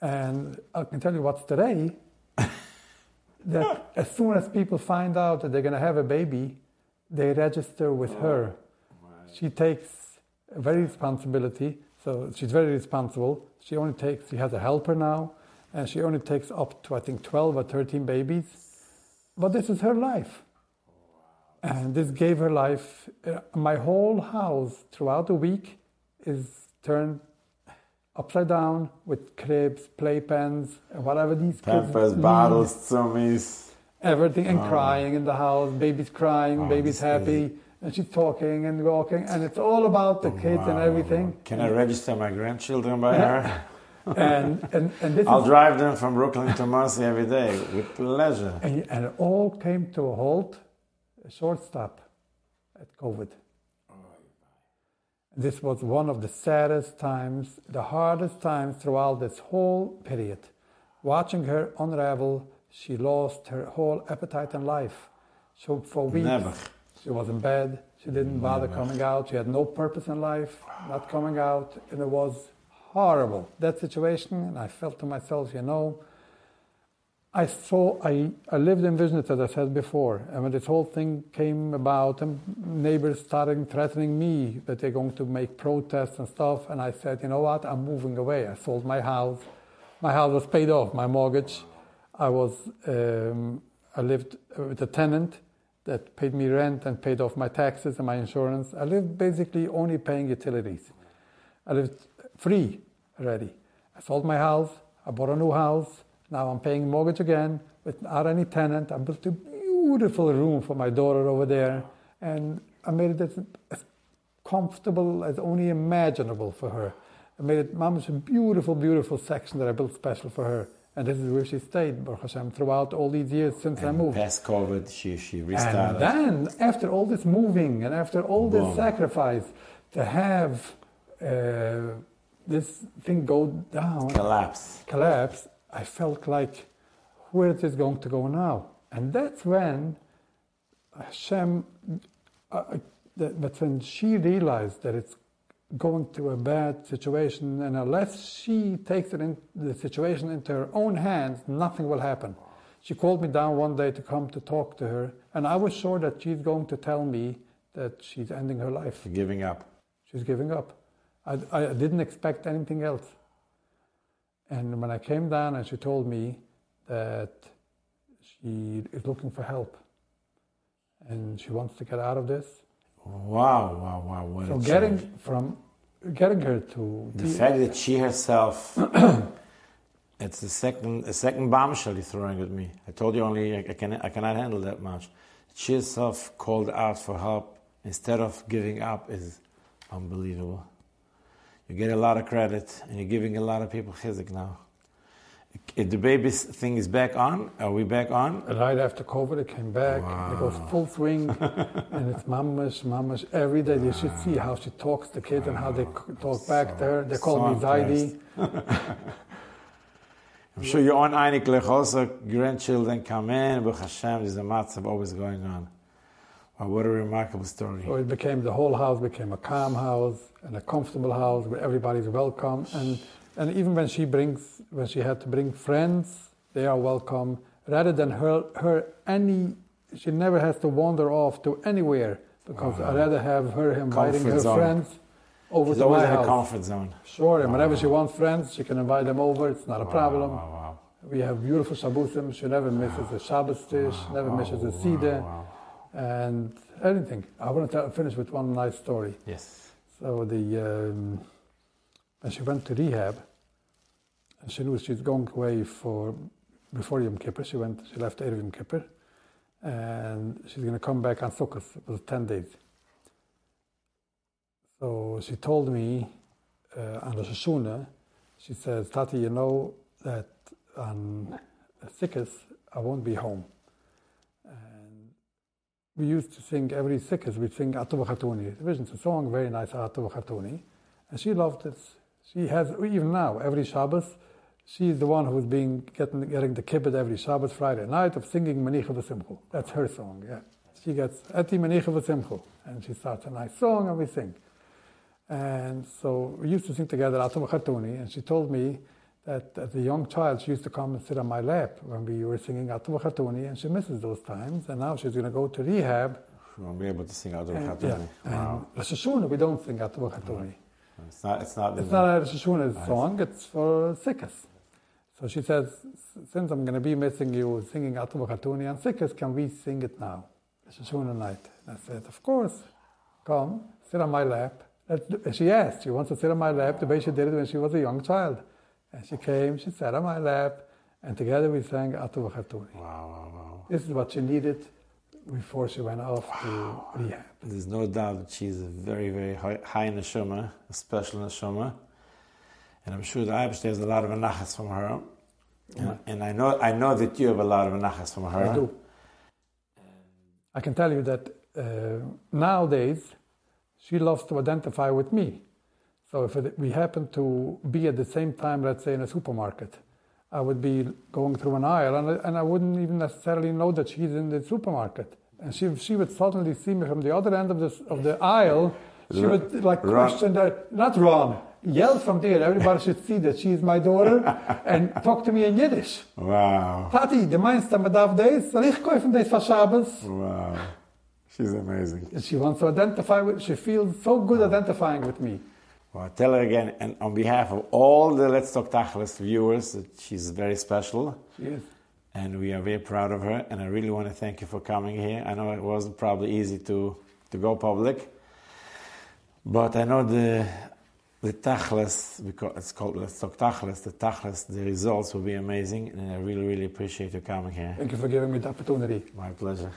And I can tell you what's today that as soon as people find out that they're going to have a baby, they register with her. She takes very responsibility, so she's very responsible. She only takes, she has a helper now, and she only takes up to I think 12 or 13 babies. But this is her life. And this gave her life. Uh, my whole house throughout the week is turned upside down with cribs, playpens, and whatever these Pampers, kids bottles, zoomies. everything, and Oh. crying in the house. Baby's crying, Oh, baby's this is- happy, and she's talking and walking, and it's all about the kids and everything. Can I register my grandchildren by her? And and and this I'll is, drive them from Brooklyn to Monsey every day with pleasure. and, and it all came to a halt, a short stop, at COVID. This was one of the saddest times, the hardest times throughout this whole period. Watching her unravel, she lost her whole appetite and life. So for weeks, Never. she was in bed. She didn't bother coming out. She had no purpose in life, not coming out, and it was horrible that situation. And I felt to myself, you know, I saw, I, I lived in Vizhnitz, as I said before, and when this whole thing came about, and neighbors started threatening me that they're going to make protests and stuff, and I said, you know what, I'm moving away. I sold my house. My house was paid off, my mortgage. I was, um, I lived with a tenant that paid me rent and paid off my taxes and my insurance. I lived basically only paying utilities. I lived free already. I sold my house. I bought a new house. Now I'm paying mortgage again without any tenant. I built a beautiful room for my daughter over there, and I made it as, comfortable as only imaginable for her. I made it, Mama's a beautiful, beautiful section that I built special for her. And this is where she stayed, Baruch Hashem, throughout all these years since I moved. past COVID, she, she restarted. And then, after all this moving and after all this Boom. sacrifice, to have uh, this thing go down, Collapse. collapse, I felt like, where is this going to go now? And that's when Hashem, uh, uh, that, that's when she realized that it's going to a bad situation, and unless she takes it in, the situation into her own hands, nothing will happen. She called me down one day to come to talk to her, and I was sure that she's going to tell me that she's ending her life. Giving up. She's giving up. I, I didn't expect anything else. And when I came down and she told me that she is looking for help and she wants to get out of this. Wow, wow, wow. What So getting change. from getting her to The fact that she herself, it's the second, a second bombshell you're throwing at me. I told you only I, I, can, I cannot handle that much. She herself called out for help instead of giving up is unbelievable. You get a lot of credit and you're giving a lot of people chizik now. If the baby thing is back on, are we back on? right after COVID, it came back. It goes full swing, and it's mamash, mamash every day. You should see how she talks to kids and how they talk back to her. They call so me Zaidi. I'm sure you're on einiglich also grandchildren come in, Baruch Hashem, there's a matzav always going on. Wow, what a remarkable story. So it became the whole house became a calm house and a comfortable house where everybody's welcome. And and even when she brings when she had to bring friends, they are welcome. Rather than her her any she never has to wander off to anywhere because ah. I'd rather have her inviting Comfort her zone. friends over She's to always my in a comfort zone. Sure, and whenever she ah. wants friends, she can invite them over. It's not a problem. Wow, wow, We have beautiful Shabbosim. She never misses a Shabbos tish, never misses a Seder, wow. And anything. I want to finish with one nice story. Yes. So the um, when she went to rehab, and she knew she's going away for before Yom Kippur. She went. She left Erev Yom Kippur, and she's going to come back on Sukkot. Was ten days. So she told me uh, on Rosh Hashanah, she says, "Tati, you know that on Sukkot I won't be home." We used to sing every Sukkot, we'd sing Atuva Khatuni. It's a song, very nice, Atuva Khatuni. And she loved it. She has, even now, every Shabbos, she's the one who's being getting, getting the kibbud every Shabbos, Friday night of singing Manicha V'Simchu. That's her song, yeah. She gets Eti Manicha V'Simchu. And she starts a nice song and we sing. And so we used to sing together Atuva Khatuni. And she told me that as a young child, she used to come and sit on my lap when we were singing Khatuni. And she misses those times. And now she's going to go to rehab. We won't be able to sing of yeah, Wow. and Rosh Hashanah, we don't sing Khatuni. It's not, it's not, It's not a Rosh Hashanah song, it's for Sikas. So she says, since I'm going to be missing you singing Atu Khatuni and Sikis, can we sing it now? It's a Shona night. And I said, of course, come, sit on my lap. She asked, she wants to sit on my lap the way she did it when she was a young child. And she came, she sat on my lap, and together we sang Atu Khatuni. Wow, wow, wow. This is what she needed before she went off Wow. to rehab. There's no doubt that she's a very, very high, high neshama, a special neshama. And I'm sure the Eibush has a lot of anachas from her. And, and I know I know that you have a lot of anachas from her. I do. I can tell you that uh, nowadays she loves to identify with me. So if it, we happen to be at the same time, let's say in a supermarket, I would be going through an aisle and I, and I wouldn't even necessarily know that she's in the supermarket. And she, she would suddenly see me from the other end of the, of the aisle. She would like question that, not run, yell from there. Everybody should see that she's my daughter and talk to me in Yiddish. Wow. Tati, de meinst, dat me darf des? Soll ich kaufen Shabbos? Wow. She's amazing. And she wants to identify with, she feels so good identifying with me. Well, I tell her again, and on behalf of all the Let's Talk Tachlis viewers, that she's very special. Yes. And we are very proud of her, and I really want to thank you for coming here. I know it wasn't probably easy to, to go public, but I know the the tachlis, because it's called let's talk tachlis, the tachlis, the results will be amazing, and I really, really appreciate you coming here. Thank you for giving me the opportunity. My pleasure.